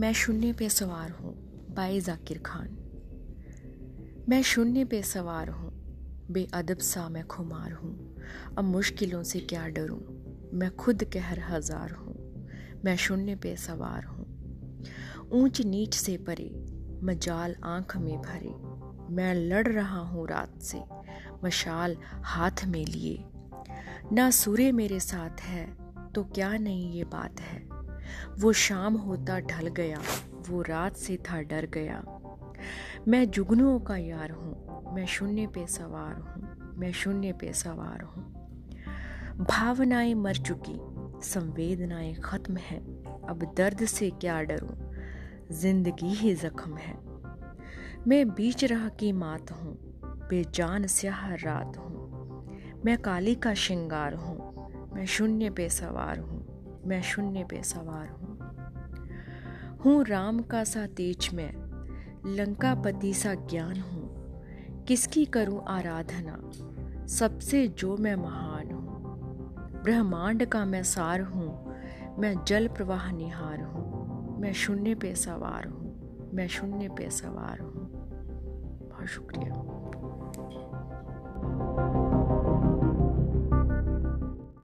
मैं शून्य पे सवार हूँ बाई जाकिर खान। मैं शून्य पे सवार हूँ, बेअदब सा मैं खुमार हूँ। अब मुश्किलों से क्या डरूँ, मैं खुद कहर हज़ार हूँ। मैं शून्य पे सवार हूँ। ऊंच नीच से परे मजाल आँख में भरे। मैं लड़ रहा हूँ रात से मशाल हाथ में लिए। ना सूर्य मेरे साथ है तो क्या नहीं ये बात है? वो शाम होता ढल गया, वो रात से था डर गया। मैं जुगनुओं का यार हूँ, मैं शून्य पे सवार हूँ, मैं शून्य पे सवार हूँ। भावनाएँ मर चुकी, संवेदनाएँ खत्म है, अब दर्द से क्या डरूं? ज़िंदगी ही जख्म है। मैं बीच राह की मात हूँ, बेजान स्याह रात हूँ। मैं काली का श्रृंगार हूँ, मैं शून्य पे सवार हूँ। मैं शून्य पे सवार हूँ। हूँ राम का सा तेज मैं, लंकापति सा ज्ञान हूँ। किसकी करूँ आराधना? सबसे जो मैं महान हूँ। ब्रह्मांड का मैं सार हूँ, मैं जल प्रवाह निहार हूँ। मैं शून्य पे सवार हूँ, मैं शून्य पे सवार हूँ। बहुत शुक्रिया।